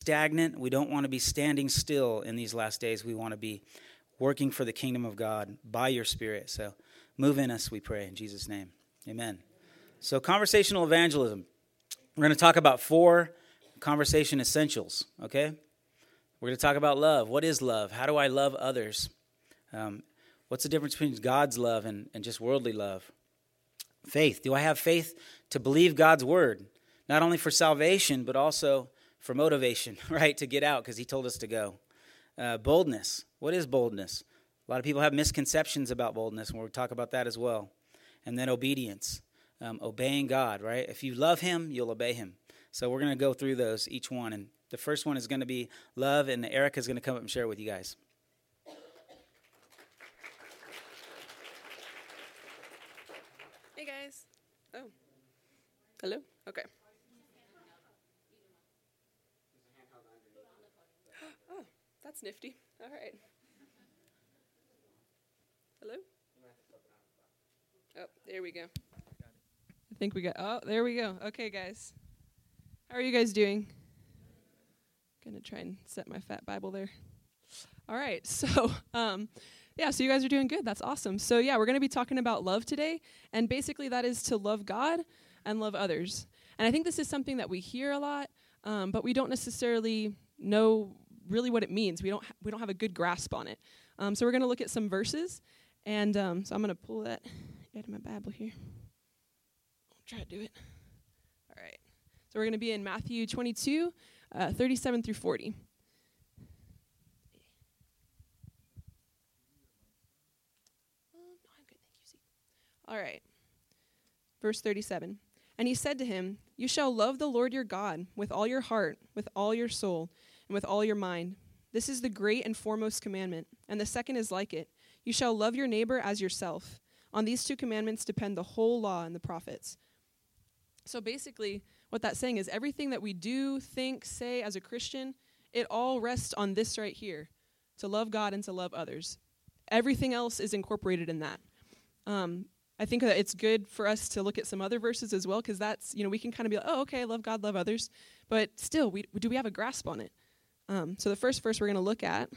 stagnant. We don't want to be standing still in these last days. We want to be working for the kingdom of God by your Spirit. So move in us, we pray, in Jesus' name. Amen. So, conversational evangelism. We're going to talk about four conversation essentials, okay? We're going to talk about love. What is love? How do I love others? Um, what's the difference between God's love and, and just worldly love? Faith. Do I have faith to believe God's word? Not only for salvation, but also for motivation, right? To get out because He told us to go. Uh, boldness. What is boldness? A lot of people have misconceptions about boldness, and we'll talk about that as well. And then obedience, um, obeying God, right? If you love Him, you'll obey Him. So we're going to go through those, each one. And the first one is going to be love, and Erica's going to come up and share with you guys. Hey guys. Oh. Hello? Okay. Oh, that's nifty. All right. Hello? Oh, there we go. I think we got. Oh, there we go. Okay, guys. How are you guys doing? Gonna try and set my fat Bible there. All right. So, um, yeah, so you guys are doing good. That's awesome. So, yeah, we're going to be talking about love today. And basically, that is to love God and love others. And I think this is something that we hear a lot, um, but we don't necessarily know really what it means. We don't, ha- we don't have a good grasp on it. Um, so, we're going to look at some verses. And um, so, I'm going to pull that out of my Bible here. I'll try to do it. All right. So, we're going to be in Matthew 22, uh, 37 through 40. All right. Verse 37. And he said to him, You shall love the Lord your God with all your heart, with all your soul, and with all your mind. This is the great and foremost commandment. And the second is like it You shall love your neighbor as yourself. On these two commandments depend the whole law and the prophets. So basically, what that's saying is everything that we do, think, say as a Christian, it all rests on this right here to love God and to love others. Everything else is incorporated in that. Um, I think that it's good for us to look at some other verses as well, because that's, you know, we can kind of be like, oh, okay, love God, love others. But still, we, do we have a grasp on it? Um, so the first verse we're going to look at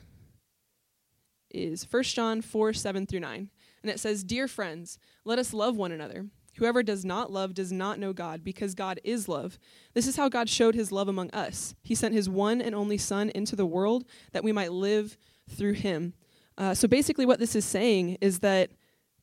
is 1 John 4 7 through 9. And it says, Dear friends, let us love one another. Whoever does not love does not know God, because God is love. This is how God showed his love among us. He sent his one and only Son into the world that we might live through him. Uh, so basically, what this is saying is that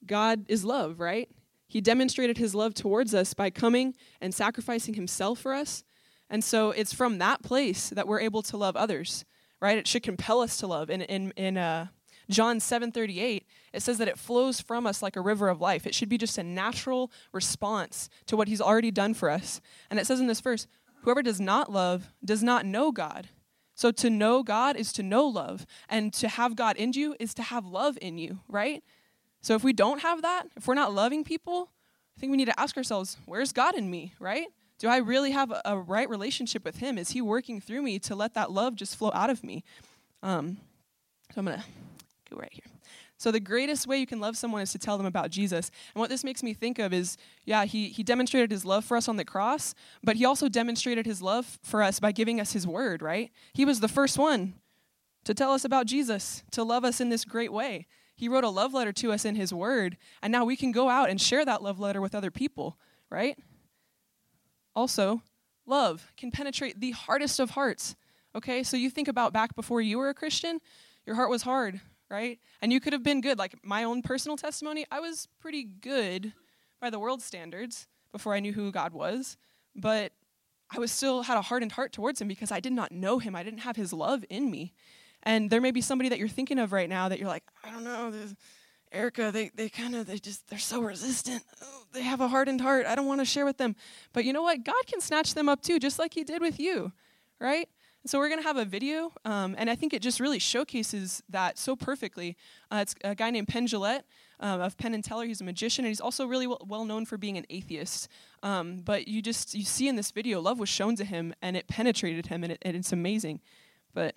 God is love, right? He demonstrated his love towards us by coming and sacrificing himself for us. And so it's from that place that we're able to love others, right? It should compel us to love. In, in, in uh, John 7:38, it says that it flows from us like a river of life. It should be just a natural response to what he's already done for us. And it says in this verse, whoever does not love does not know God. So to know God is to know love, and to have God in you is to have love in you, right? So if we don't have that, if we're not loving people, I think we need to ask ourselves, where's God in me, right? Do I really have a, right relationship with Him? Is He working through me to let that love just flow out of me? Um, so I'm going to go right here. So the greatest way you can love someone is to tell them about Jesus. And what this makes me think of is, yeah, he, he demonstrated his love for us on the cross, but he also demonstrated his love for us by giving us his word, right? He was the first one to tell us about Jesus, to love us in this great way. He wrote a love letter to us in His Word, and now we can go out and share that love letter with other people, right? Also, love can penetrate the hardest of hearts. Okay, so you think about back before you were a Christian, your heart was hard, right? And you could have been good. Like my own personal testimony, I was pretty good by the world standards before I knew who God was, but I was still had a hardened heart towards him because I did not know him. I didn't have his love in me. And there may be somebody that you're thinking of right now that you're like, I don't know, Erica, they, they kind of, they just, they're so resistant. Oh, they have a hardened heart. I don't want to share with them. But you know what? God can snatch them up too, just like He did with you, right? So we're going to have a video, um, and I think it just really showcases that so perfectly. Uh, it's a guy named Penn Jillette um, of Penn and Teller. He's a magician, and he's also really well, well known for being an atheist. Um, but you just you see in this video, love was shown to him, and it penetrated him, and, it, and it's amazing. But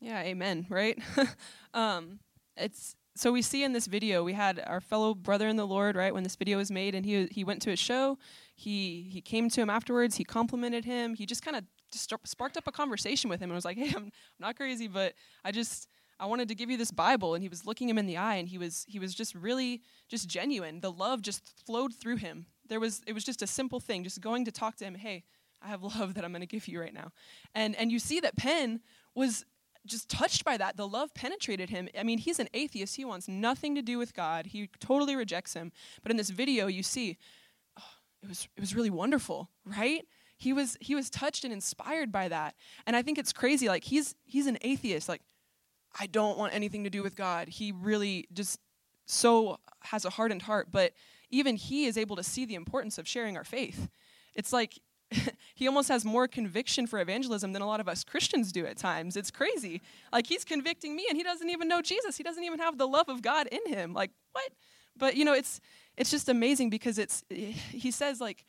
Yeah, amen, right? um, it's so we see in this video we had our fellow brother in the Lord, right? When this video was made, and he he went to his show, he he came to him afterwards, he complimented him, he just kind of just sparked up a conversation with him and was like, "Hey, I'm, I'm not crazy, but I just I wanted to give you this Bible." And he was looking him in the eye, and he was he was just really just genuine. The love just flowed through him. There was it was just a simple thing, just going to talk to him. Hey, I have love that I'm going to give you right now, and and you see that Penn was just touched by that. The love penetrated him. I mean, he's an atheist. He wants nothing to do with God. He totally rejects him. But in this video, you see, oh, it was it was really wonderful, right? He was he was touched and inspired by that. And I think it's crazy. Like he's he's an atheist. Like I don't want anything to do with God. He really just so has a hardened heart. But even he is able to see the importance of sharing our faith. It's like he almost has more conviction for evangelism than a lot of us Christians do at times. It's crazy. Like he's convicting me and he doesn't even know Jesus. He doesn't even have the love of God in him. Like what? But you know, it's it's just amazing because it's he says like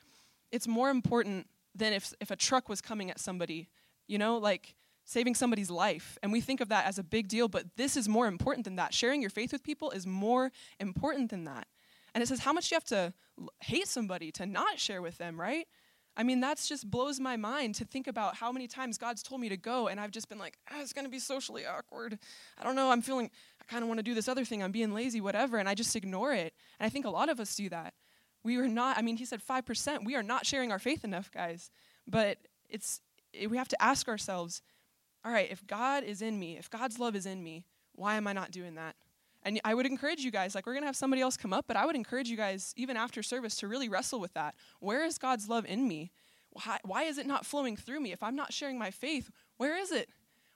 it's more important than if if a truck was coming at somebody, you know, like saving somebody's life. And we think of that as a big deal, but this is more important than that. Sharing your faith with people is more important than that. And it says how much you have to hate somebody to not share with them, right? I mean, that's just blows my mind to think about how many times God's told me to go, and I've just been like, ah, it's going to be socially awkward. I don't know. I'm feeling, I kind of want to do this other thing. I'm being lazy, whatever. And I just ignore it. And I think a lot of us do that. We are not, I mean, he said 5%. We are not sharing our faith enough, guys. But it's, it, we have to ask ourselves, all right, if God is in me, if God's love is in me, why am I not doing that? And I would encourage you guys, like we're going to have somebody else come up, but I would encourage you guys, even after service, to really wrestle with that. Where is God's love in me? Why, why is it not flowing through me? If I'm not sharing my faith, where is it?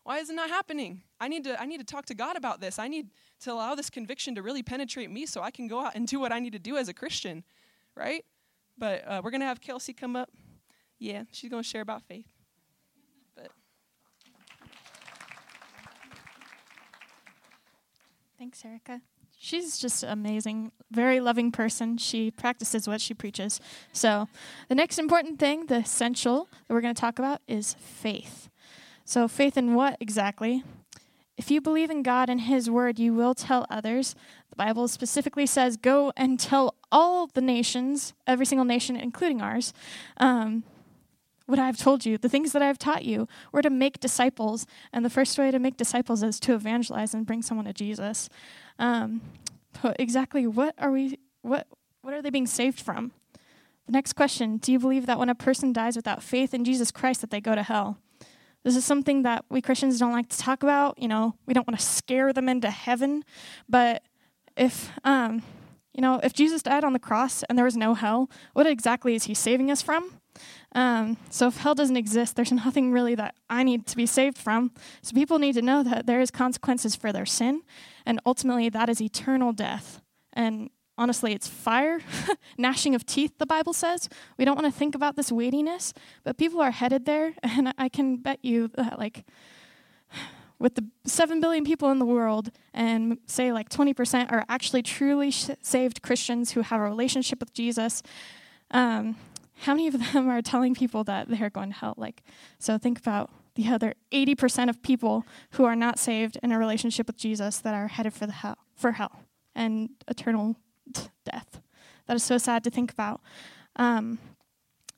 Why is it not happening? I need to I need to talk to God about this. I need to allow this conviction to really penetrate me so I can go out and do what I need to do as a Christian, right? But uh, we're going to have Kelsey come up. Yeah, she's going to share about faith. Thanks, Erica. She's just amazing, very loving person. She practices what she preaches. So, the next important thing, the essential that we're going to talk about is faith. So, faith in what exactly? If you believe in God and His Word, you will tell others. The Bible specifically says, Go and tell all the nations, every single nation, including ours, um, what I've told you, the things that I've taught you. We're to make disciples, and the first way to make disciples is to evangelize and bring someone to Jesus. Um, but exactly what are we? What what are they being saved from? The next question: Do you believe that when a person dies without faith in Jesus Christ, that they go to hell? This is something that we Christians don't like to talk about. You know, we don't want to scare them into heaven, but if um, you know, if Jesus died on the cross and there was no hell, what exactly is he saving us from? Um, so if hell doesn't exist, there's nothing really that I need to be saved from. So people need to know that there is consequences for their sin, and ultimately that is eternal death. And honestly, it's fire, gnashing of teeth. The Bible says we don't want to think about this weightiness, but people are headed there, and I can bet you that like with the 7 billion people in the world, and say like 20% are actually truly sh- saved Christians who have a relationship with Jesus, um, how many of them are telling people that they're going to hell? Like, so think about the other 80% of people who are not saved in a relationship with Jesus that are headed for the hell for hell and eternal death. That is so sad to think about. Um,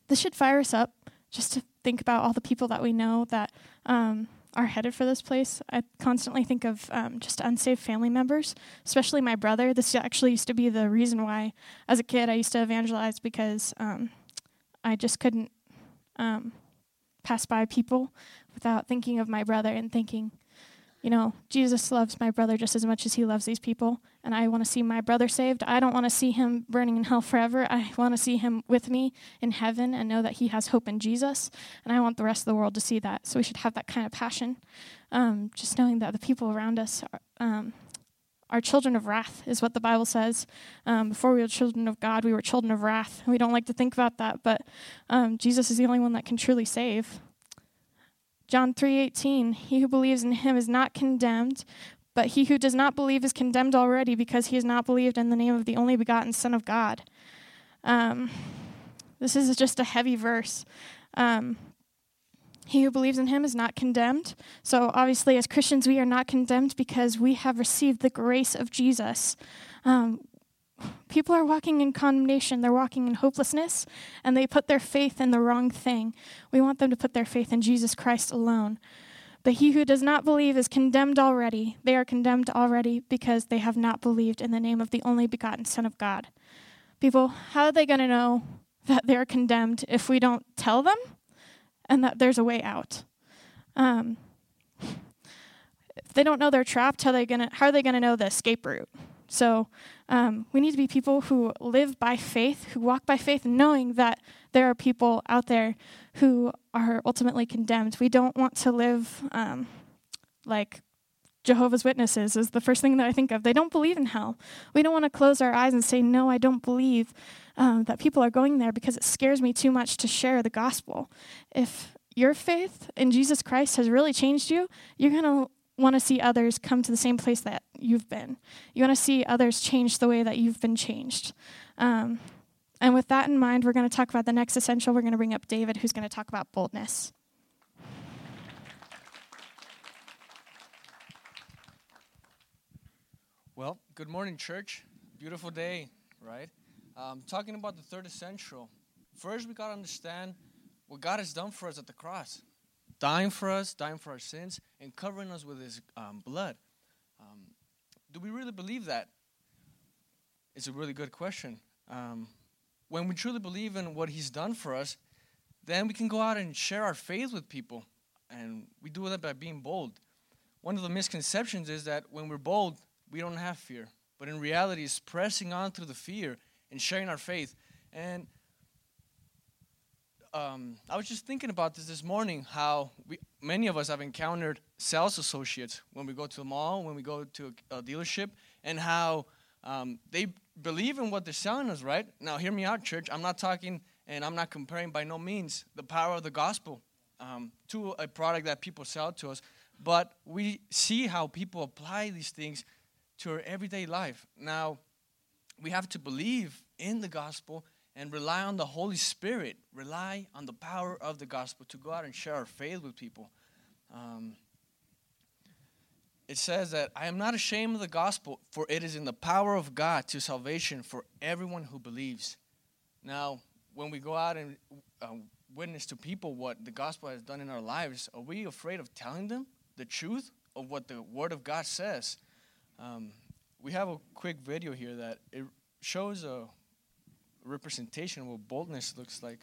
this should fire us up just to think about all the people that we know that um, are headed for this place. I constantly think of um, just unsaved family members, especially my brother. This actually used to be the reason why, as a kid, I used to evangelize because um, I just couldn't um, pass by people without thinking of my brother and thinking, you know, Jesus loves my brother just as much as he loves these people, and I want to see my brother saved. I don't want to see him burning in hell forever. I want to see him with me in heaven and know that he has hope in Jesus, and I want the rest of the world to see that. So we should have that kind of passion, um, just knowing that the people around us are, um, are children of wrath, is what the Bible says. Um, before we were children of God, we were children of wrath. We don't like to think about that, but um, Jesus is the only one that can truly save. John 3:18 He who believes in him is not condemned but he who does not believe is condemned already because he has not believed in the name of the only begotten son of God. Um, this is just a heavy verse. Um, he who believes in him is not condemned. So, obviously, as Christians, we are not condemned because we have received the grace of Jesus. Um, people are walking in condemnation, they're walking in hopelessness, and they put their faith in the wrong thing. We want them to put their faith in Jesus Christ alone. But he who does not believe is condemned already. They are condemned already because they have not believed in the name of the only begotten Son of God. People, how are they going to know that they're condemned if we don't tell them and that there's a way out? Um, if they don't know they're trapped, how are they to how are they to know the escape route? So um, we need to be people who live by faith, who walk by faith, knowing that there are people out there who are ultimately condemned. We don't want to live um, like Jehovah's Witnesses is the first thing that I think of. They don't believe in hell. We don't want to close our eyes and say, no, I don't believe um, that people are going there because it scares me too much to share the gospel. If your faith in Jesus Christ has really changed you, you're going to want to see others come to the same place that you've been. You want to see others change the way that you've been changed. Um, and with that in mind, we're going to talk about the next essential. We're going to bring up David, who's going to talk about boldness. Well, good morning, church. Beautiful day, right? Um, talking about the third essential. First, we got to understand what God has done for us at the cross dying for us, dying for our sins, and covering us with His um, blood. Um, do we really believe that? It's a really good question. Um, when we truly believe in what He's done for us, then we can go out and share our faith with people. And we do that by being bold. One of the misconceptions is that when we're bold, we don't have fear. But in reality, it's pressing on through the fear and sharing our faith. And um, I was just thinking about this this morning. How we, many of us have encountered sales associates when we go to the mall, when we go to a, a dealership, and how um, they believe in what they're selling us. Right now, hear me out, church. I'm not talking, and I'm not comparing by no means the power of the gospel um, to a product that people sell to us, but we see how people apply these things to our everyday life. Now, we have to believe in the gospel and rely on the Holy Spirit, rely on the power of the gospel to go out and share our faith with people. Um, it says that I am not ashamed of the gospel, for it is in the power of God to salvation for everyone who believes. Now, when we go out and uh, witness to people what the gospel has done in our lives, are we afraid of telling them the truth of what the Word of God says? Um, we have a quick video here that it shows a representation of what boldness looks like.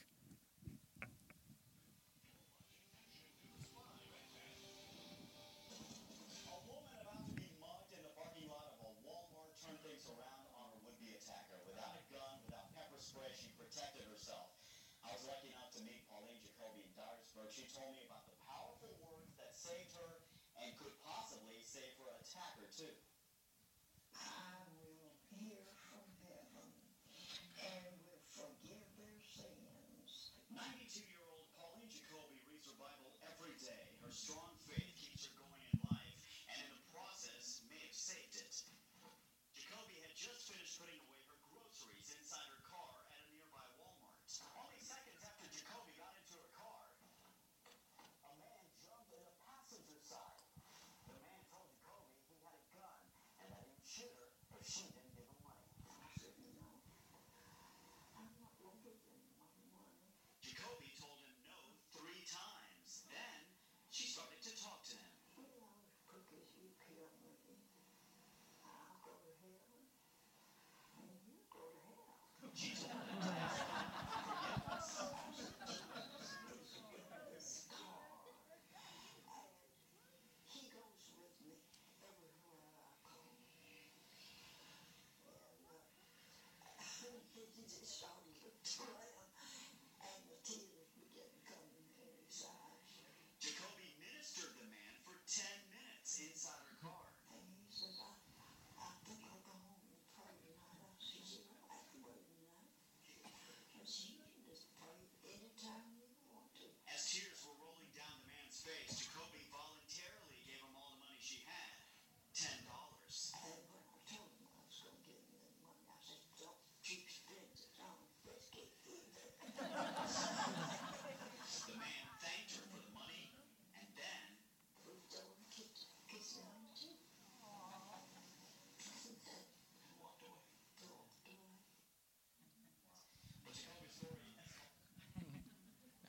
He just shot.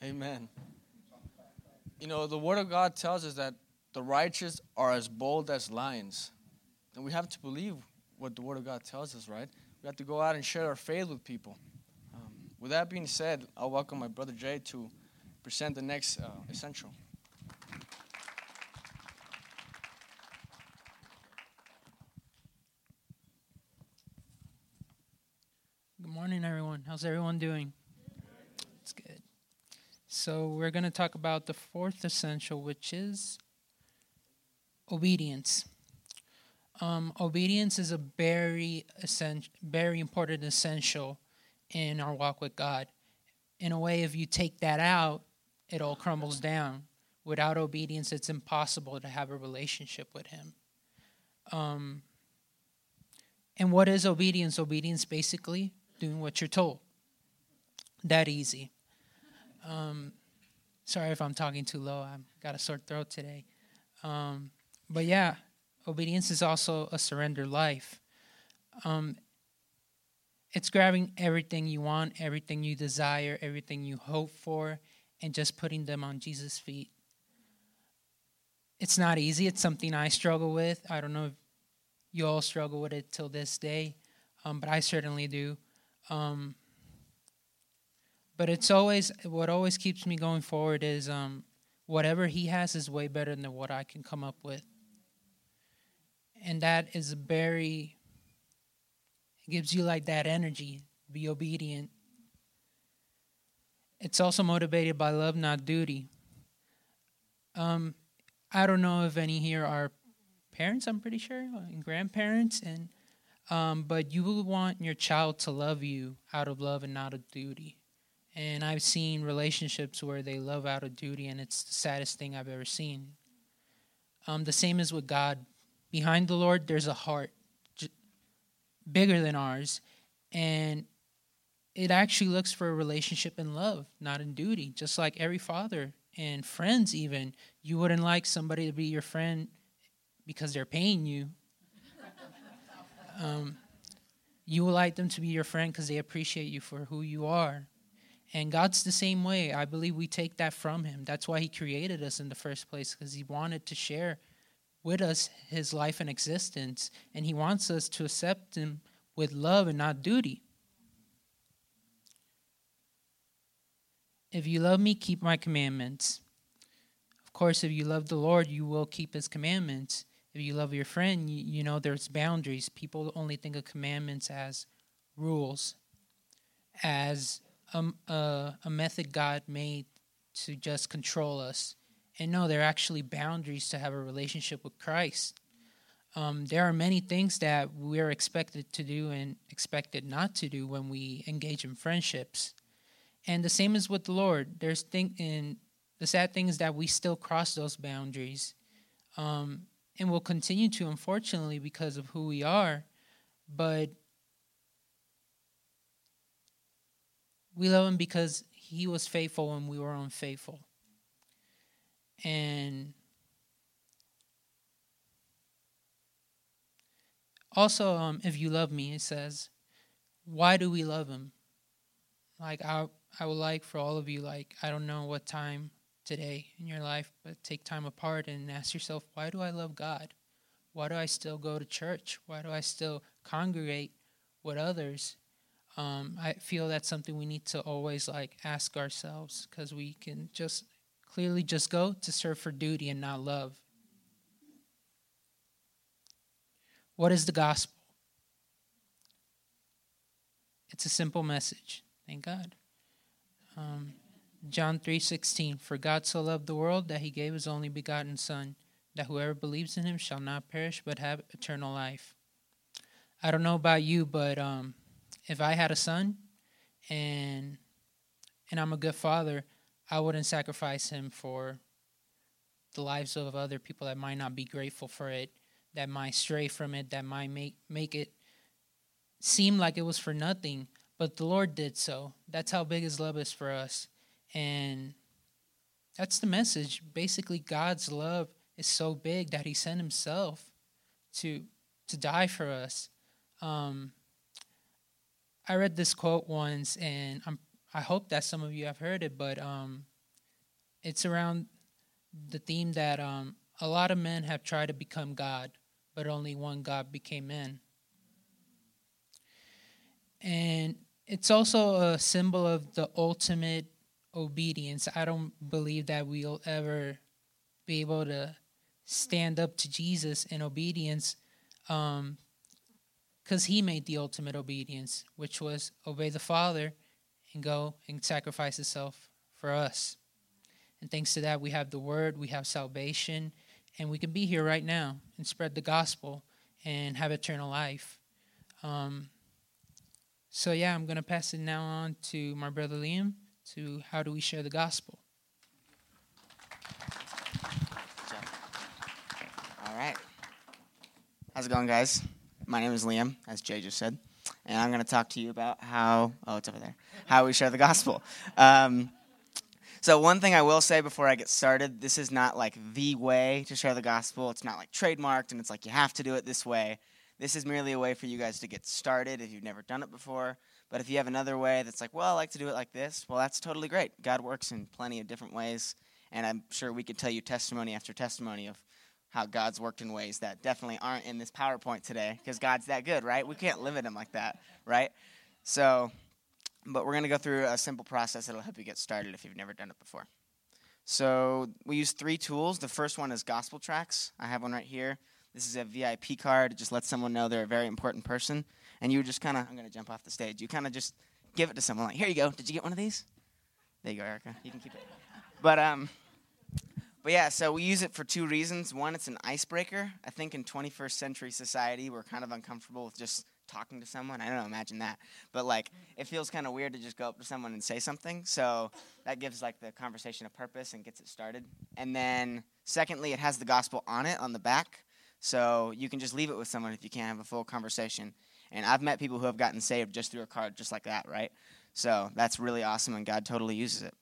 Amen. You know, the Word of God tells us that the righteous are as bold as lions. And we have to believe what the Word of God tells us, right? We have to go out and share our faith with people. Um, with that being said, I'll welcome my brother Jay to present the next uh, essential. Good morning, everyone. How's everyone doing? So, we're going to talk about the fourth essential, which is obedience. Um, obedience is a very essential, very important essential in our walk with God. In a way, if you take that out, it all crumbles down. Without obedience, it's impossible to have a relationship with Him. Um, and what is obedience? Obedience basically doing what you're told. That easy. Um, sorry if I'm talking too low. I've got a sore throat today. Um, but yeah, obedience is also a surrender life. Um, it's grabbing everything you want, everything you desire, everything you hope for, and just putting them on Jesus' feet. It's not easy. It's something I struggle with. I don't know if you all struggle with it till this day, um, but I certainly do. Um, but it's always what always keeps me going forward is um, whatever he has is way better than what I can come up with, and that is very. It gives you like that energy. Be obedient. It's also motivated by love, not duty. Um, I don't know if any here are parents. I'm pretty sure and grandparents and um, but you will want your child to love you out of love and not of duty. And I've seen relationships where they love out of duty, and it's the saddest thing I've ever seen. Um, the same is with God. Behind the Lord, there's a heart j- bigger than ours, and it actually looks for a relationship in love, not in duty. Just like every father and friends, even you wouldn't like somebody to be your friend because they're paying you um, you will like them to be your friend because they appreciate you for who you are. And God's the same way. I believe we take that from Him. That's why He created us in the first place, because He wanted to share with us His life and existence. And He wants us to accept Him with love and not duty. If you love me, keep my commandments. Of course, if you love the Lord, you will keep His commandments if you love your friend, you, you know there's boundaries. People only think of commandments as rules, as a, a, a method God made to just control us. And no, they're actually boundaries to have a relationship with Christ. Um, there are many things that we're expected to do and expected not to do when we engage in friendships. And the same is with the Lord. There's thing and the sad thing is that we still cross those boundaries. Um, and will continue to, unfortunately, because of who we are. But we love him because he was faithful when we were unfaithful. And also, um, if you love me, it says, why do we love him? Like, I, I would like for all of you, like, I don't know what time today in your life, but take time apart and ask yourself, why do I love God? Why do I still go to church? Why do I still congregate with others? Um, I feel that's something we need to always like ask ourselves because we can just clearly just go to serve for duty and not love. What is the gospel? It's a simple message. Thank God. Um, John 3:16 For God so loved the world that he gave his only begotten son that whoever believes in him shall not perish but have eternal life. I don't know about you but um, if I had a son and and I'm a good father, I wouldn't sacrifice him for the lives of other people that might not be grateful for it, that might stray from it, that might make make it seem like it was for nothing, but the Lord did so. That's how big his love is for us. And that's the message. Basically, God's love is so big that He sent Himself to to die for us. Um, I read this quote once, and I'm, I hope that some of you have heard it. But um, it's around the theme that um, a lot of men have tried to become God, but only one God became man. And it's also a symbol of the ultimate obedience. I don't believe that we'll ever be able to stand up to Jesus in obedience because he made the ultimate obedience, which was obey the Father and go and sacrifice himself for us. And thanks to that, we have the word, we have salvation, and we can be here right now and spread the gospel and have eternal life. Um, so, yeah, I'm going to pass it now on to my brother Liam to how do we share the gospel. All right. How's it going, guys? My name is Liam, as Jay just said, and I'm going to talk to you about how, oh, it's over there, how we share the gospel. Um, so, one thing I will say before I get started this is not like the way to share the gospel. It's not like trademarked and it's like you have to do it this way. This is merely a way for you guys to get started if you've never done it before. But if you have another way that's like, well, I like to do it like this, well, that's totally great. God works in plenty of different ways. And I'm sure we could tell you testimony after testimony of how God's worked in ways that definitely aren't in this PowerPoint today because God's that good, right? We can't limit him like that, right? So, but we're going to go through a simple process that'll help you get started if you've never done it before. So, we use three tools. The first one is gospel tracts. I have one right here. This is a VIP card. It just lets someone know they're a very important person. And you just kind of, I'm going to jump off the stage. You kind of just give it to someone like, here you go. Did you get one of these? There you go, Erica. You can keep it. But, um, but yeah, so we use it for two reasons. One, it's an icebreaker. I think in 21st century society, we're kind of uncomfortable with just talking to someone. I don't know, imagine that. But like, it feels kind of weird to just go up to someone and say something. So that gives like the conversation a purpose and gets it started. And then, secondly, it has the gospel on it on the back. So you can just leave it with someone if you can't have a full conversation. And I've met people who have gotten saved just through a card just like that, right? So that's really awesome, and God totally uses it.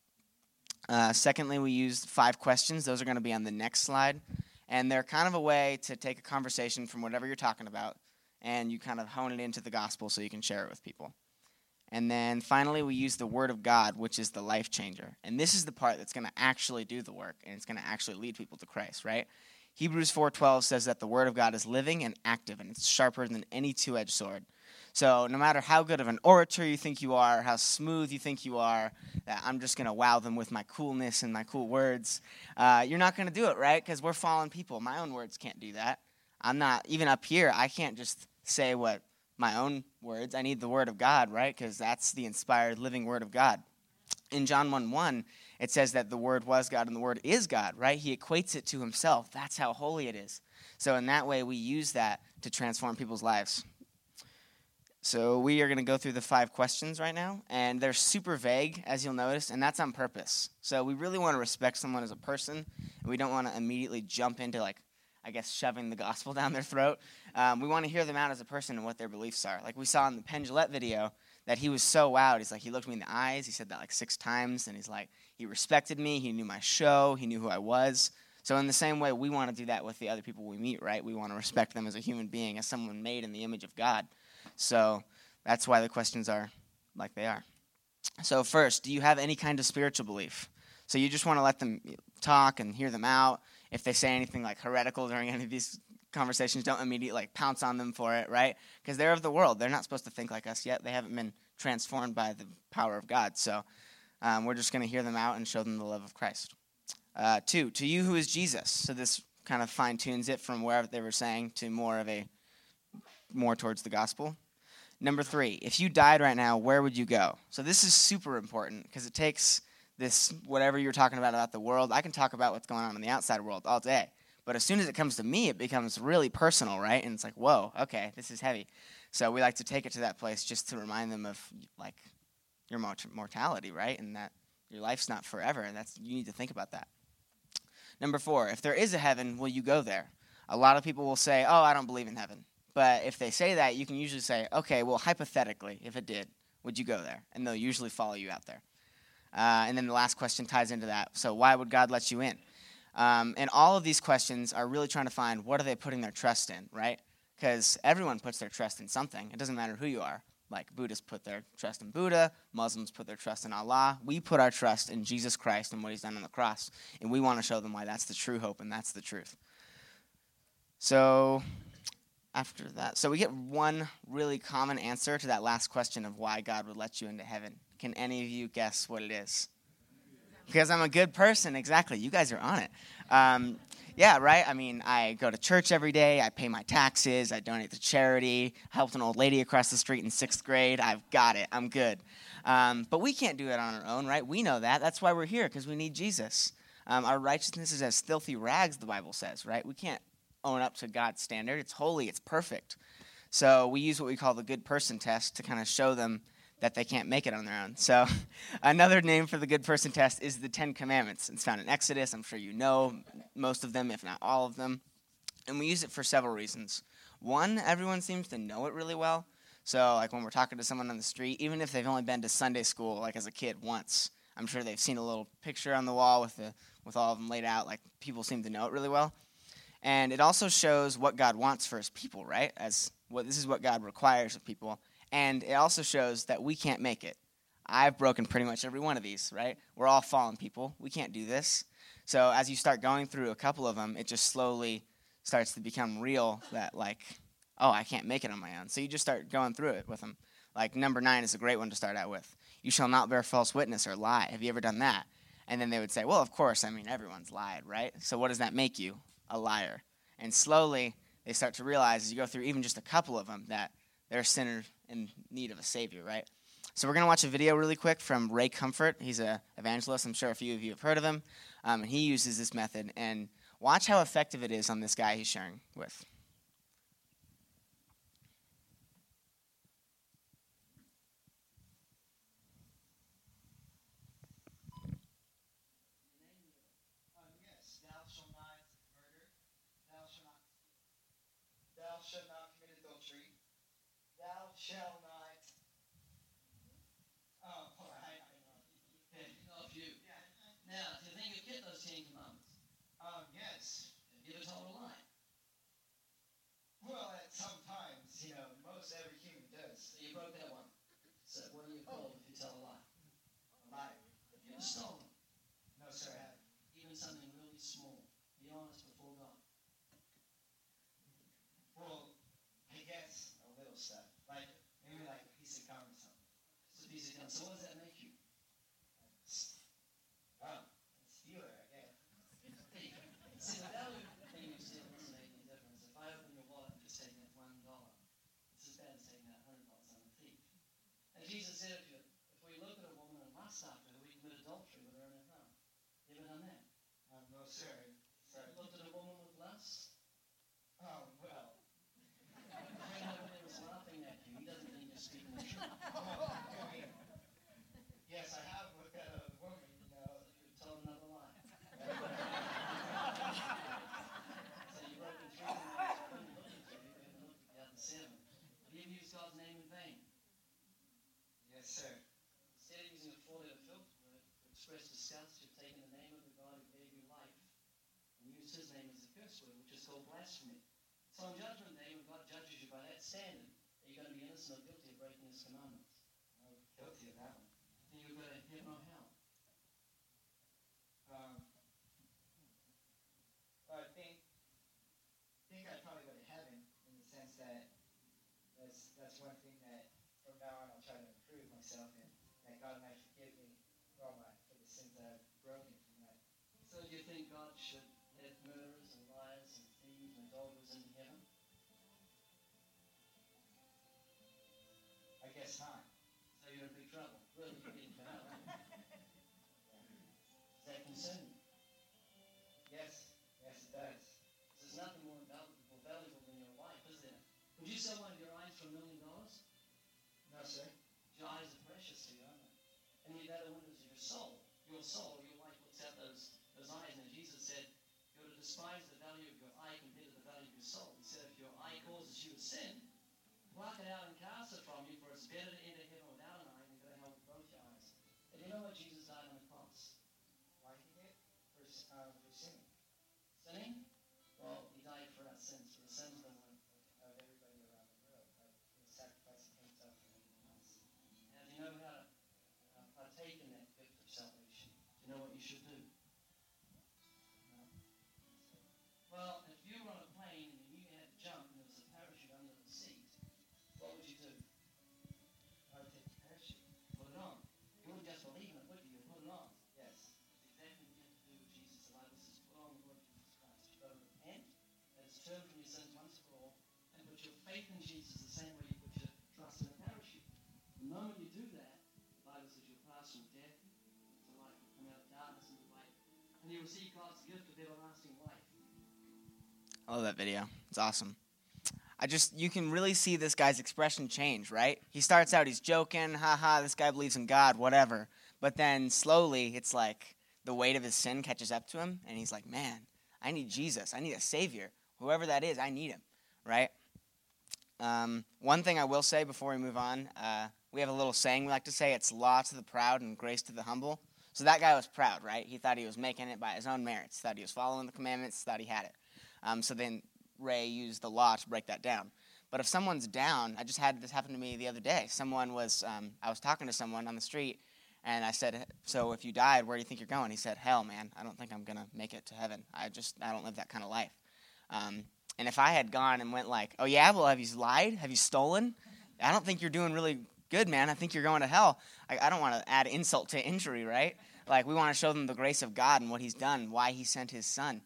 Uh, secondly, we used five questions. Those are going to be on the next slide. And they're kind of a way to take a conversation from whatever you're talking about and you kind of hone it into the gospel so you can share it with people. And then finally, we use the Word of God, which is the life changer. And this is the part that's going to actually do the work and it's going to actually lead people to Christ, right? Hebrews 4:12 says that the word of God is living and active and it's sharper than any two-edged sword. So no matter how good of an orator you think you are, how smooth you think you are, that I'm just going to wow them with my coolness and my cool words, uh, you're not going to do it, right? Because we're fallen people. My own words can't do that. I'm not, even up here, I can't just say what my own words. I need the word of God, right? Because that's the inspired living word of God. In John 1 1, it says that the word was God and the word is God, right? He equates it to himself. That's how holy it is. So, in that way, we use that to transform people's lives. So, we are going to go through the five questions right now, and they're super vague, as you'll notice, and that's on purpose. So, we really want to respect someone as a person, and we don't want to immediately jump into, like, I guess, shoving the gospel down their throat. Um, we want to hear them out as a person and what their beliefs are. Like we saw in the Penn video, that he was so wowed. He's like, he looked me in the eyes. He said that like six times, and he's like, he respected me. He knew my show. He knew who I was. So in the same way, we want to do that with the other people we meet, right? We want to respect them as a human being, as someone made in the image of God. So that's why the questions are like they are. So first, do you have any kind of spiritual belief? So you just want to let them talk and hear them out. If they say anything like heretical during any of these conversations, don't immediately like pounce on them for it, right? Because they're of the world. They're not supposed to think like us yet. They haven't been transformed by the power of God. So um, we're just going to hear them out and show them the love of Christ. Uh, two, to you who is Jesus. So this kind of fine tunes it from where they were saying to more of a more towards the gospel. Number three, if you died right now, where would you go? So this is super important because it takes this whatever you're talking about about the world. I can talk about what's going on in the outside world all day, but as soon as it comes to me, it becomes really personal, right? And it's like, whoa, okay, this is heavy. So we like to take it to that place just to remind them of like your mortality, right? And that your life's not forever. That's you need to think about that. Number four, if there is a heaven, will you go there? A lot of people will say, "Oh, I don't believe in heaven." But if they say that, you can usually say, "Okay, well, hypothetically, if it did, would you go there?" And they'll usually follow you out there. Uh, and then the last question ties into that. So, why would God let you in? Um, and all of these questions are really trying to find what are they putting their trust in, right? Because everyone puts their trust in something. It doesn't matter who you are. Like Buddhists put their trust in Buddha, Muslims put their trust in Allah. We put our trust in Jesus Christ and what He's done on the cross, and we want to show them why that's the true hope and that's the truth. So, after that, so we get one really common answer to that last question of why God would let you into heaven. Can any of you guess what it is? Because I'm a good person, exactly. You guys are on it. Um, yeah, right? I mean, I go to church every day, I pay my taxes, I donate to charity, helped an old lady across the street in sixth grade. I've got it, I'm good. Um, but we can't do it on our own, right? We know that. That's why we're here, because we need Jesus. Um, our righteousness is as filthy rags, the Bible says, right? We can't own up to God's standard. It's holy, it's perfect. So we use what we call the good person test to kind of show them that they can't make it on their own. So another name for the good person test is the Ten Commandments. It's found in Exodus. I'm sure you know most of them, if not all of them. And we use it for several reasons. One, everyone seems to know it really well. So, like when we're talking to someone on the street, even if they've only been to Sunday school, like as a kid once, I'm sure they've seen a little picture on the wall with the with all of them laid out. Like people seem to know it really well. And it also shows what God wants for his people, right? As what this is what God requires of people. And it also shows that we can't make it. I've broken pretty much every one of these, right? We're all fallen people. We can't do this. So as you start going through a couple of them, it just slowly starts to become real that, like, oh, I can't make it on my own. So you just start going through it with them. Like, number nine is a great one to start out with. You shall not bear false witness or lie. Have you ever done that? And then they would say, well, of course. I mean, everyone's lied, right? So what does that make you? A liar. And slowly, they start to realize as you go through even just a couple of them that they're sinner in need of a savior, right? So we're going to watch a video really quick from Ray Comfort. He's an evangelist. I'm sure a few of you have heard of him. Um, and he uses this method. And watch how effective it is on this guy he's sharing with. Um, yes, thou shalt not murder, thou shalt not, thou shalt not commit adultery, thou shalt not. Oh, all right, I know. Okay, off you. Now, do you think you kept those Ten Commandments? Um, yes. Have you ever told a lie? Well, at some times, you know, most every human does. So you broke that one. So what are you called if you tell a lie? A lie. Have you ever stolen? No, sir, I haven't. Even something really small. Be honest before God. Well, I guess a little stuff. Like, maybe like a piece of gum or something. It's a piece of gum. So what does that make you? Oh, stealer, I guess. Thief. See, the value of the thing you steal doesn't make any difference. If I open your wallet and just take that one dollar, it's as bad as taking that hundred dollars. I'm a thief. And Jesus said, if, you, if we look at a woman and lust after her, we commit adultery with her in our heart. You ever done that? Um, no, sir. Sorry. Looked at a woman with lust? Oh, well. The friend over there was laughing at you. He doesn't think you're speaking the truth. Oh, I mean, yes, I have looked at a woman, you know. You told another lie. so you broke in three times. I didn't look at you. You haven't looked at the other seven. Have you ever used God's name in vain? Yes, sir. Instead of using a four-letter filter word to express disgust, you've taken the name of the God who gave you life and used his name as a curse word, which is called blasphemy. So on judgment day, when God judges you by that standard, are you going to be innocent or guilty Does that concern you? Yes, yes it does. There's nothing more valuable, valuable than your life, is there? Would you sell one of your eyes for a million dollars? No, sir. Your eyes are precious to you, aren't they? And yet they're the windows of your soul. Your soul, your life looks at those, those eyes, and Jesus said, you're to despise the value of your eye compared to the value of your soul. He said, if your eye causes you to sin, pluck it out and cast it from you, for it's better to enter heaven without an eye than go to hell with both your eyes. And you know what Jesus faith in Jesus the same way you put your trust in a parachute. The moment you do that, the Bible says you'll pass from death to life. You'll out of darkness into light. And you will see God's gift of everlasting life. I love that video. It's awesome. I just you can really see this guy's expression change, right? He starts out he's joking, haha, this guy believes in God, whatever. But then slowly it's like the weight of his sin catches up to him and he's like, "Man, I need Jesus. I need a savior. Whoever that is, I need him." Right? Um, one thing I will say before we move on, uh, we have a little saying we like to say it's law to the proud and grace to the humble. So that guy was proud, right? He thought he was making it by his own merits, thought he was following the commandments, thought he had it. Um, so then Ray used the law to break that down. But if someone's down, I just had this happen to me the other day. Someone was, um, I was talking to someone on the street, and I said, "So if you died, where do you think you're going?" He said, "Hell, man. I don't think I'm gonna make it to heaven. I just, I don't live that kind of life." Um, and if I had gone and went like, "Oh yeah, well, have you lied? Have you stolen? I don't think you're doing really good, man. I think you're going to hell." I, I don't want to add insult to injury, right? Like we want to show them the grace of God and what He's done, why He sent His Son.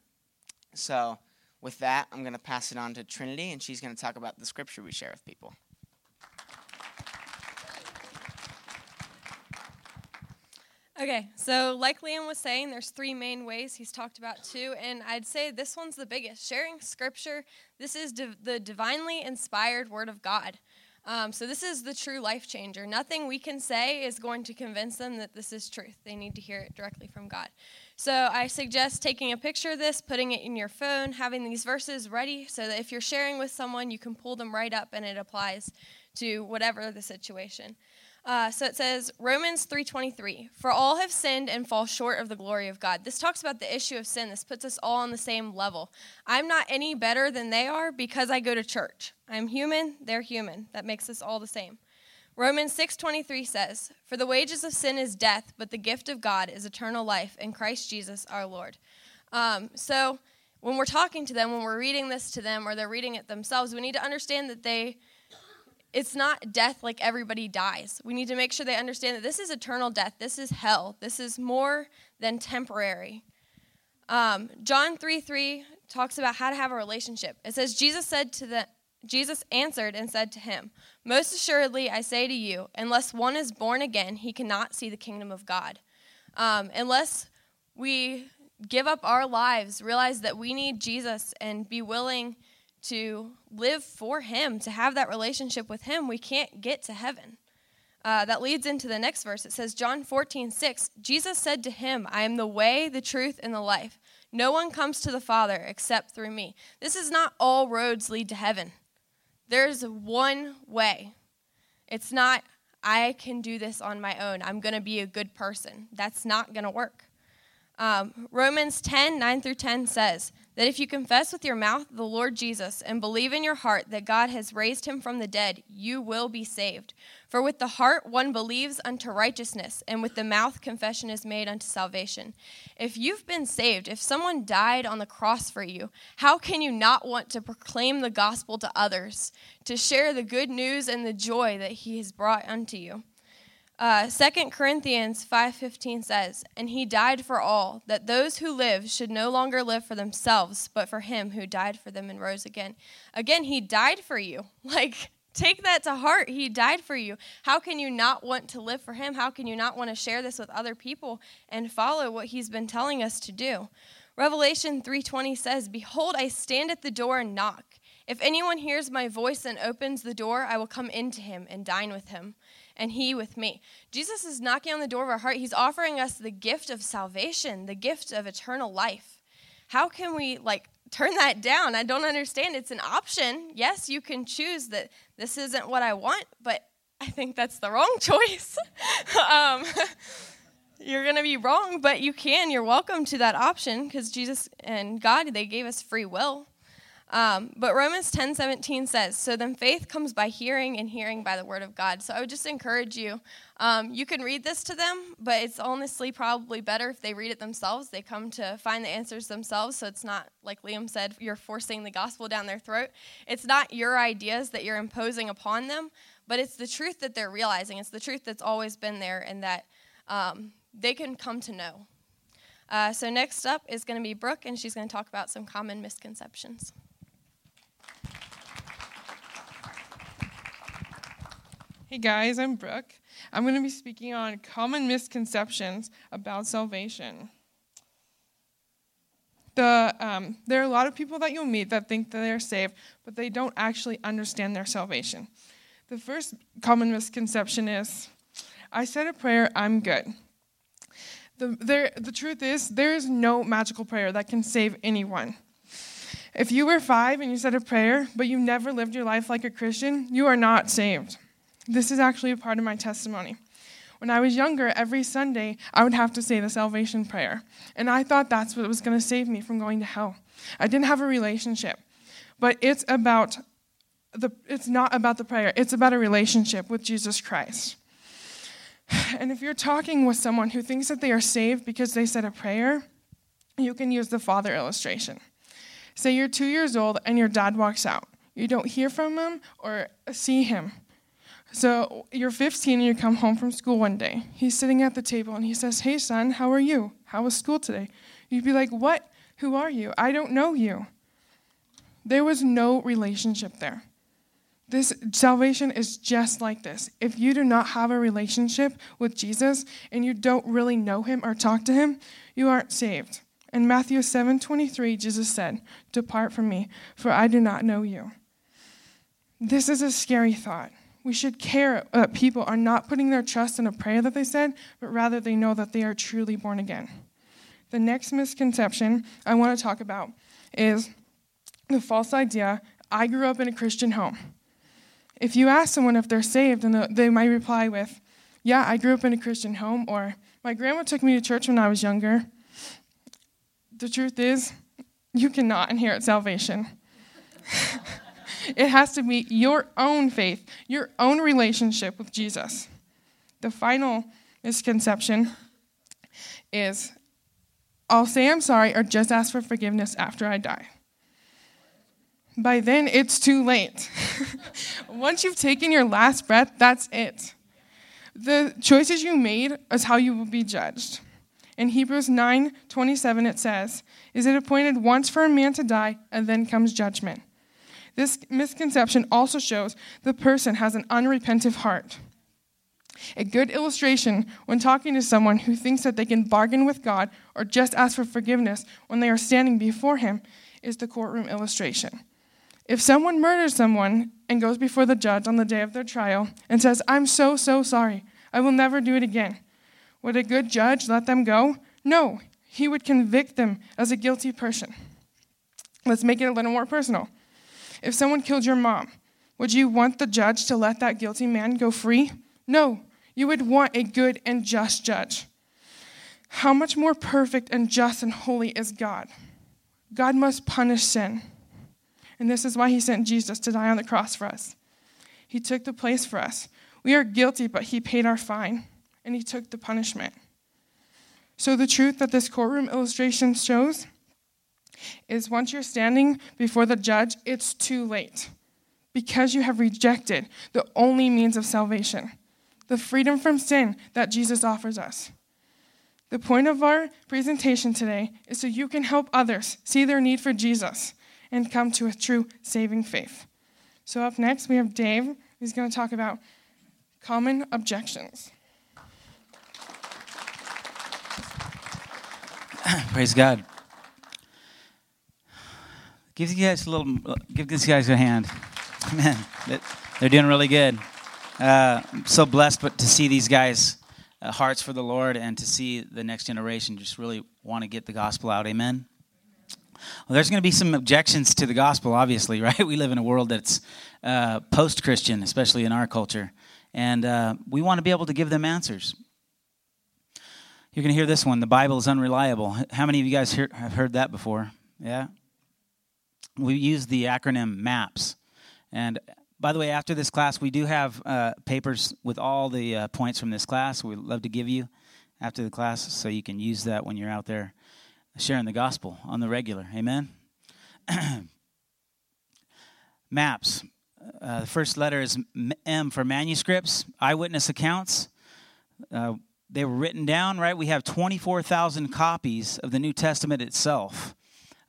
So with that, I'm going to pass it on to Trinity, and she's going to talk about the scripture we share with people. Okay, so like Liam was saying, there's three main ways he's talked about too, and I'd say this one's the biggest. Sharing scripture, this is div- the divinely inspired word of God. Um, so this is the true life changer. Nothing we can say is going to convince them that this is truth. They need to hear it directly from God. So I suggest taking a picture of this, putting it in your phone, having these verses ready so that if you're sharing with someone, you can pull them right up and it applies to whatever the situation. Uh, so it says Romans 3:23, "For all have sinned and fall short of the glory of God." This talks about the issue of sin. This puts us all on the same level. I'm not any better than they are because I go to church. I'm human, they're human. That makes us all the same. Romans 6:23 says, "For the wages of sin is death, but the gift of God is eternal life in Christ Jesus our Lord." Um, so when we're talking to them, when we're reading this to them, or they're reading it themselves, we need to understand that they it's not death like everybody dies. We need to make sure they understand that this is eternal death. This is hell. This is more than temporary. Um, John 3 3 talks about how to have a relationship. It says, Jesus said to the Jesus answered and said to him, Most assuredly, I say to you, unless one is born again, he cannot see the kingdom of God. Um, unless we give up our lives, realize that we need Jesus, and be willing to live for Him, to have that relationship with Him, we can't get to heaven. Uh, that leads into the next verse. It says, John 14, 6, Jesus said to him, I am the way, the truth, and the life. No one comes to the Father except through me. This is not all roads lead to heaven. There's one way. It's not, I can do this on my own. I'm going to be a good person. That's not going to work. Um, Romans 10 9 through 10 says that if you confess with your mouth the Lord Jesus and believe in your heart that God has raised him from the dead, you will be saved. For with the heart one believes unto righteousness, and with the mouth confession is made unto salvation. If you've been saved, if someone died on the cross for you, how can you not want to proclaim the gospel to others, to share the good news and the joy that he has brought unto you? Uh, 2 Corinthians 5:15 says, "And he died for all, that those who live should no longer live for themselves, but for him who died for them and rose again." Again, he died for you. Like take that to heart. He died for you. How can you not want to live for him? How can you not want to share this with other people and follow what he's been telling us to do? Revelation 3:20 says, "Behold, I stand at the door and knock. If anyone hears my voice and opens the door, I will come into him and dine with him." And he with me. Jesus is knocking on the door of our heart. He's offering us the gift of salvation, the gift of eternal life. How can we like turn that down? I don't understand. It's an option. Yes, you can choose that this isn't what I want, but I think that's the wrong choice. um, you're going to be wrong, but you can. You're welcome to that option because Jesus and God, they gave us free will. Um, but Romans 10 17 says, So then faith comes by hearing, and hearing by the word of God. So I would just encourage you. Um, you can read this to them, but it's honestly probably better if they read it themselves. They come to find the answers themselves. So it's not, like Liam said, you're forcing the gospel down their throat. It's not your ideas that you're imposing upon them, but it's the truth that they're realizing. It's the truth that's always been there and that um, they can come to know. Uh, so next up is going to be Brooke, and she's going to talk about some common misconceptions. Hey guys, I'm Brooke. I'm going to be speaking on common misconceptions about salvation. The, um, there are a lot of people that you'll meet that think that they're saved, but they don't actually understand their salvation. The first common misconception is I said a prayer, I'm good. The, there, the truth is, there is no magical prayer that can save anyone. If you were five and you said a prayer, but you never lived your life like a Christian, you are not saved. This is actually a part of my testimony. When I was younger, every Sunday, I would have to say the salvation prayer. And I thought that's what was going to save me from going to hell. I didn't have a relationship. But it's about the it's not about the prayer. It's about a relationship with Jesus Christ. And if you're talking with someone who thinks that they are saved because they said a prayer, you can use the father illustration. Say you're 2 years old and your dad walks out. You don't hear from him or see him. So you're 15 and you come home from school one day. He's sitting at the table and he says, Hey, son, how are you? How was school today? You'd be like, What? Who are you? I don't know you. There was no relationship there. This salvation is just like this. If you do not have a relationship with Jesus and you don't really know him or talk to him, you aren't saved. In Matthew 7:23, Jesus said, "Depart from me, for I do not know you." This is a scary thought. We should care that people are not putting their trust in a prayer that they said, but rather they know that they are truly born again. The next misconception I want to talk about is the false idea I grew up in a Christian home. If you ask someone if they're saved, and they might reply with, Yeah, I grew up in a Christian home, or My grandma took me to church when I was younger. The truth is, you cannot inherit salvation. It has to be your own faith, your own relationship with Jesus. The final misconception is I'll say I'm sorry or just ask for forgiveness after I die. By then, it's too late. Once you've taken your last breath, that's it. The choices you made is how you will be judged. In Hebrews 9 27, it says, Is it appointed once for a man to die, and then comes judgment? This misconception also shows the person has an unrepentant heart. A good illustration when talking to someone who thinks that they can bargain with God or just ask for forgiveness when they are standing before Him is the courtroom illustration. If someone murders someone and goes before the judge on the day of their trial and says, I'm so, so sorry, I will never do it again, would a good judge let them go? No, he would convict them as a guilty person. Let's make it a little more personal. If someone killed your mom, would you want the judge to let that guilty man go free? No, you would want a good and just judge. How much more perfect and just and holy is God? God must punish sin. And this is why he sent Jesus to die on the cross for us. He took the place for us. We are guilty, but he paid our fine, and he took the punishment. So, the truth that this courtroom illustration shows is once you're standing before the judge, it's too late because you have rejected the only means of salvation, the freedom from sin that Jesus offers us. The point of our presentation today is so you can help others see their need for Jesus and come to a true saving faith. So, up next, we have Dave, who's going to talk about common objections. Praise God. Give these guys a little. Give these guys a hand. Man, they're doing really good. Uh, I'm so blessed, but to see these guys' uh, hearts for the Lord and to see the next generation just really want to get the gospel out. Amen. Well, there's going to be some objections to the gospel, obviously, right? We live in a world that's uh, post Christian, especially in our culture. And uh, we want to be able to give them answers. You're going to hear this one the Bible is unreliable. How many of you guys hear, have heard that before? Yeah? We use the acronym MAPS. And by the way, after this class, we do have uh, papers with all the uh, points from this class. We'd love to give you after the class so you can use that when you're out there sharing the gospel on the regular. Amen? Maps. Uh, the first letter is M for manuscripts, eyewitness accounts. Uh, they were written down, right? We have 24,000 copies of the New Testament itself.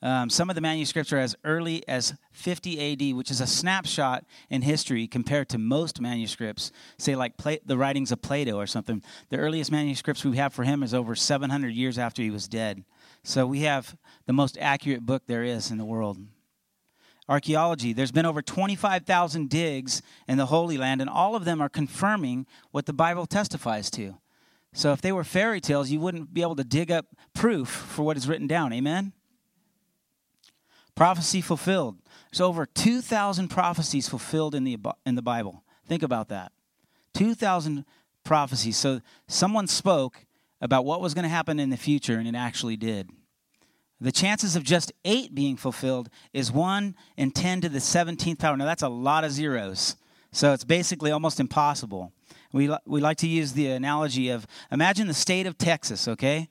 Um, some of the manuscripts are as early as 50 AD, which is a snapshot in history compared to most manuscripts, say like Pla- the writings of Plato or something. The earliest manuscripts we have for him is over 700 years after he was dead. So we have the most accurate book there is in the world. Archaeology, there's been over 25,000 digs in the Holy Land, and all of them are confirming what the Bible testifies to. So if they were fairy tales, you wouldn't be able to dig up proof for what is written down. Amen? Prophecy fulfilled. There's over 2,000 prophecies fulfilled in the, in the Bible. Think about that. 2,000 prophecies. So someone spoke about what was going to happen in the future, and it actually did. The chances of just eight being fulfilled is 1 in 10 to the 17th power. Now, that's a lot of zeros. So it's basically almost impossible. We, we like to use the analogy of imagine the state of Texas, okay?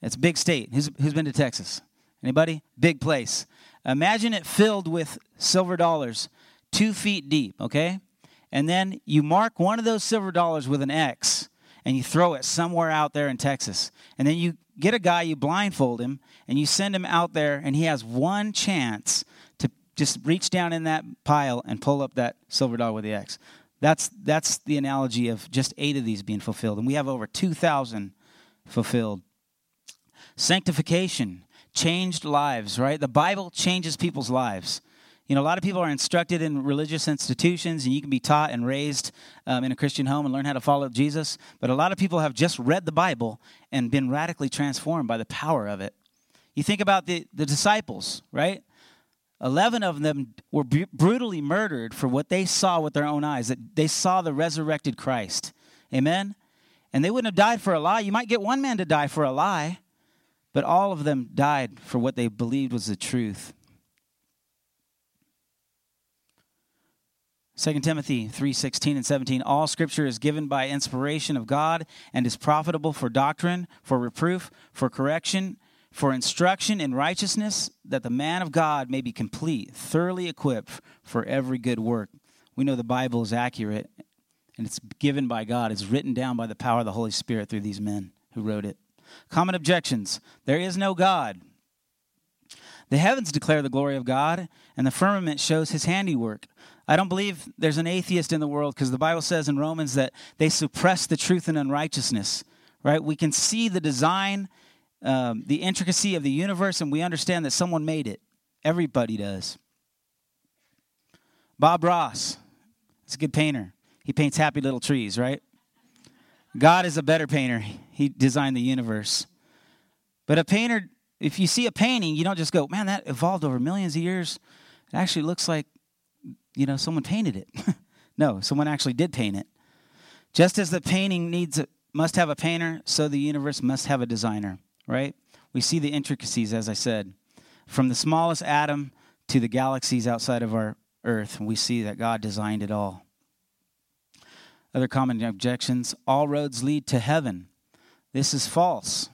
It's a big state. Who's, who's been to Texas? Anybody? Big place. Imagine it filled with silver dollars, two feet deep, okay? And then you mark one of those silver dollars with an X and you throw it somewhere out there in Texas. And then you get a guy, you blindfold him, and you send him out there, and he has one chance to just reach down in that pile and pull up that silver dollar with the X. That's, that's the analogy of just eight of these being fulfilled. And we have over 2,000 fulfilled. Sanctification, changed lives, right? The Bible changes people's lives. You know, a lot of people are instructed in religious institutions, and you can be taught and raised um, in a Christian home and learn how to follow Jesus. But a lot of people have just read the Bible and been radically transformed by the power of it. You think about the, the disciples, right? 11 of them were brutally murdered for what they saw with their own eyes, that they saw the resurrected Christ. Amen? And they wouldn't have died for a lie. You might get one man to die for a lie, but all of them died for what they believed was the truth. 2 Timothy 3:16 and 17 All scripture is given by inspiration of God and is profitable for doctrine, for reproof, for correction, for instruction in righteousness, that the man of God may be complete, thoroughly equipped for every good work. We know the Bible is accurate and it's given by God. It's written down by the power of the Holy Spirit through these men who wrote it. Common objections. There is no God. The heavens declare the glory of God, and the firmament shows his handiwork. I don't believe there's an atheist in the world because the Bible says in Romans that they suppress the truth and unrighteousness, right? We can see the design, um, the intricacy of the universe, and we understand that someone made it. Everybody does. Bob Ross, he's a good painter. He paints happy little trees, right? God is a better painter. He designed the universe. But a painter, if you see a painting, you don't just go, man, that evolved over millions of years. It actually looks like you know, someone painted it. no, someone actually did paint it. Just as the painting needs must have a painter, so the universe must have a designer, right? We see the intricacies, as I said, from the smallest atom to the galaxies outside of our Earth. We see that God designed it all. Other common objections all roads lead to heaven. This is false.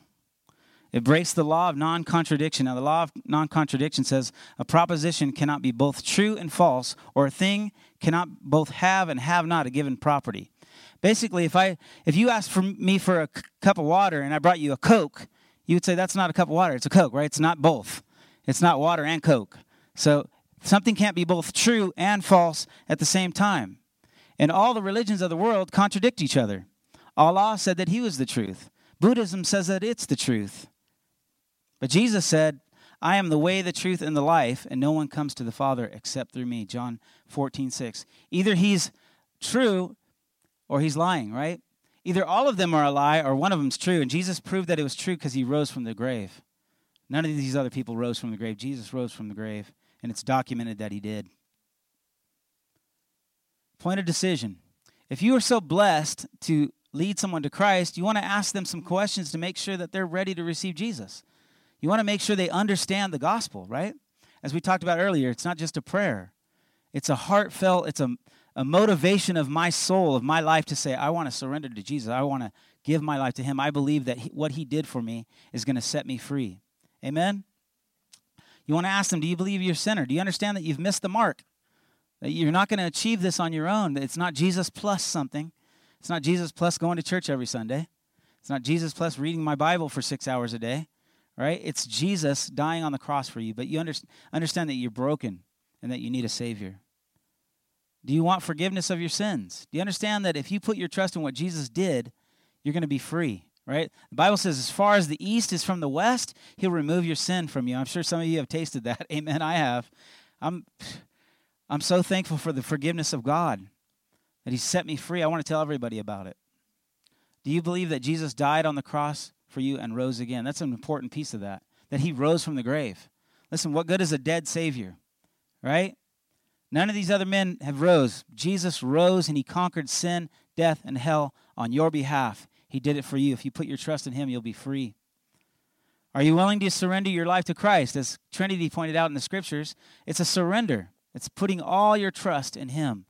It breaks the law of non contradiction. Now, the law of non contradiction says a proposition cannot be both true and false, or a thing cannot both have and have not a given property. Basically, if, I, if you asked for me for a c- cup of water and I brought you a Coke, you would say that's not a cup of water, it's a Coke, right? It's not both. It's not water and Coke. So something can't be both true and false at the same time. And all the religions of the world contradict each other. Allah said that He was the truth, Buddhism says that it's the truth. But Jesus said, I am the way, the truth, and the life, and no one comes to the Father except through me. John 14, 6. Either he's true or he's lying, right? Either all of them are a lie or one of them's true. And Jesus proved that it was true because he rose from the grave. None of these other people rose from the grave. Jesus rose from the grave, and it's documented that he did. Point of decision. If you are so blessed to lead someone to Christ, you want to ask them some questions to make sure that they're ready to receive Jesus. You want to make sure they understand the gospel, right? As we talked about earlier, it's not just a prayer, it's a heartfelt, it's a, a motivation of my soul, of my life to say, I want to surrender to Jesus. I want to give my life to Him. I believe that he, what He did for me is going to set me free. Amen? You want to ask them, Do you believe you're a sinner? Do you understand that you've missed the mark? That you're not going to achieve this on your own? It's not Jesus plus something. It's not Jesus plus going to church every Sunday. It's not Jesus plus reading my Bible for six hours a day right? It's Jesus dying on the cross for you, but you under, understand that you're broken and that you need a Savior. Do you want forgiveness of your sins? Do you understand that if you put your trust in what Jesus did, you're going to be free, right? The Bible says, as far as the east is from the west, He'll remove your sin from you. I'm sure some of you have tasted that. Amen. I have. I'm, I'm so thankful for the forgiveness of God that He set me free. I want to tell everybody about it. Do you believe that Jesus died on the cross for you and rose again? That's an important piece of that, that He rose from the grave. Listen, what good is a dead Savior, right? None of these other men have rose. Jesus rose and he conquered sin, death, and hell on your behalf. He did it for you. If you put your trust in him, you'll be free. Are you willing to surrender your life to Christ? As Trinity pointed out in the scriptures, it's a surrender. It's putting all your trust in him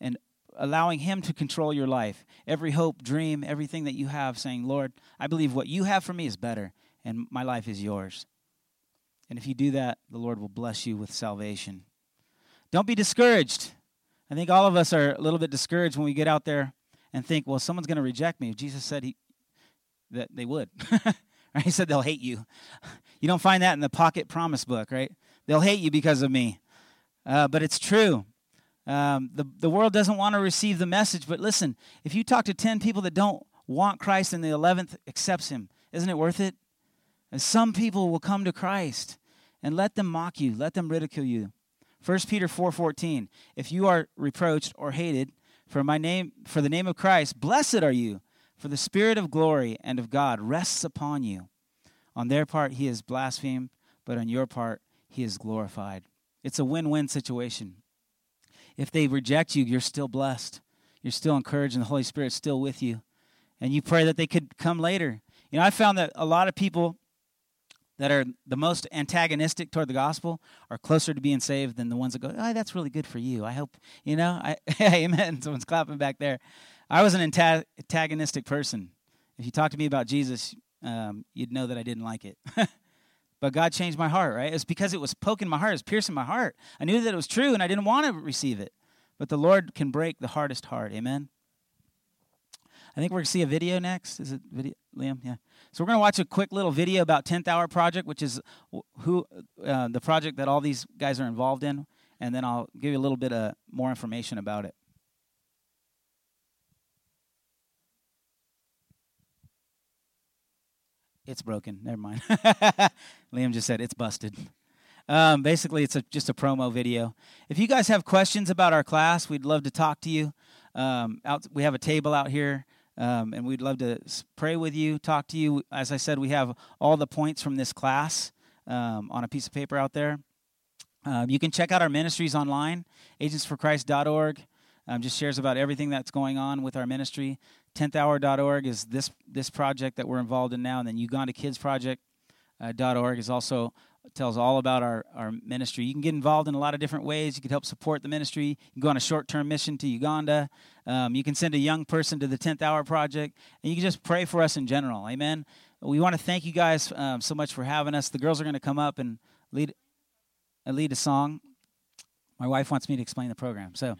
and allowing him to control your life. Every hope, dream, everything that you have, saying, Lord, I believe what you have for me is better, and my life is yours. And if you do that, the Lord will bless you with salvation. Don't be discouraged. I think all of us are a little bit discouraged when we get out there and think, well, someone's going to reject me. Jesus said he, that they would. He said they'll hate you. You don't find that in the pocket promise book, right? They'll hate you because of me. Uh, but it's true. Um, the, the world doesn't want to receive the message, but listen, if you talk to 10 people that don't want Christ and the 11th accepts him, isn't it worth it? And some people will come to Christ and let them mock you, let them ridicule you. 1 Peter 4:14 If you are reproached or hated for my name for the name of Christ blessed are you for the spirit of glory and of God rests upon you on their part he is blasphemed but on your part he is glorified it's a win-win situation if they reject you you're still blessed you're still encouraged and the Holy Spirit's still with you and you pray that they could come later you know I found that a lot of people that are the most antagonistic toward the gospel are closer to being saved than the ones that go, oh, that's really good for you. I hope, you know, I, amen. Someone's clapping back there. I was an antagonistic person. If you talk to me about Jesus, um, you'd know that I didn't like it. but God changed my heart, right? It's because it was poking my heart, it was piercing my heart. I knew that it was true and I didn't want to receive it. But the Lord can break the hardest heart. Amen. I think we're going to see a video next. Is it video, Liam? Yeah. So we're going to watch a quick little video about 10th Hour Project, which is who uh, the project that all these guys are involved in, and then I'll give you a little bit of more information about it. It's broken. Never mind. Liam just said it's busted. Um, basically, it's a, just a promo video. If you guys have questions about our class, we'd love to talk to you. Um, out, we have a table out here. Um, and we'd love to pray with you, talk to you. As I said, we have all the points from this class um, on a piece of paper out there. Um, you can check out our ministries online, agentsforchrist.org. Um, just shares about everything that's going on with our ministry. 10thhour.org is this this project that we're involved in now, and then Uganda Kids Project uh, is also tells all about our, our ministry. You can get involved in a lot of different ways. You can help support the ministry. You can go on a short term mission to Uganda. Um, you can send a young person to the 10th Hour Project. And you can just pray for us in general. Amen. We want to thank you guys um, so much for having us. The girls are going to come up and lead, lead a song. My wife wants me to explain the program. So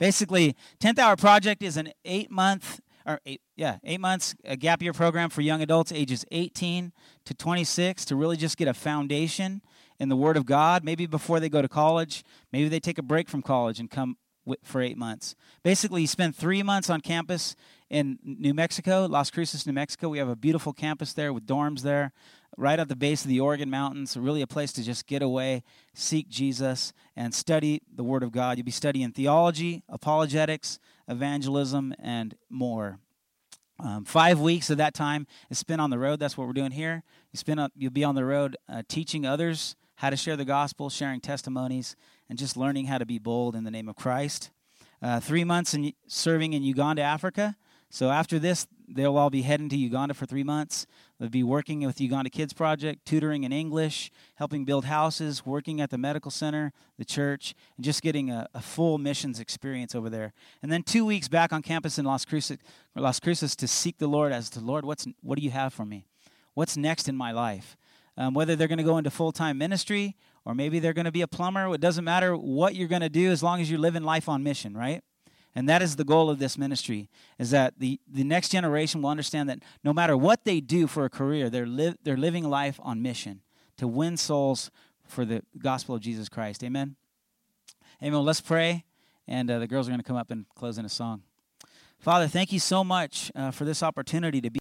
basically, 10th Hour Project is an eight month or eight, yeah, eight months, a gap year program for young adults ages 18 to 26 to really just get a foundation in the Word of God. Maybe before they go to college, maybe they take a break from college and come for eight months. Basically, you spend three months on campus in New Mexico, Las Cruces, New Mexico. We have a beautiful campus there with dorms there, right at the base of the Organ Mountains. Really, a place to just get away, seek Jesus, and study the Word of God. You'll be studying theology, apologetics, evangelism, and more. Um, five weeks of that time is spent on the road. That's what we're doing here. You spend you'll be on the road uh, teaching others how to share the gospel, sharing testimonies, and just learning how to be bold in the name of Christ. Uh, three months in serving in Uganda, Africa. So after this, they'll all be heading to Uganda for three months. They'll be working with Uganda Kids Project, tutoring in English, helping build houses, working at the medical center, the church, and just getting a, a full missions experience over there. And then two weeks back on campus in Las Cruces, Las Cruces to seek the Lord as to Lord, what's what do you have for me? What's next in my life? Um, whether they're going to go into full time ministry or maybe they're going to be a plumber, it doesn't matter what you're going to do as long as you're living life on mission, right? And that is the goal of this ministry, is that the, the next generation will understand that no matter what they do for a career, they're, li- they're living life on mission to win souls for the gospel of Jesus Christ. Amen? Amen. Let's pray, and uh, the girls are going to come up and close in a song. Father, thank you so much uh, for this opportunity to be.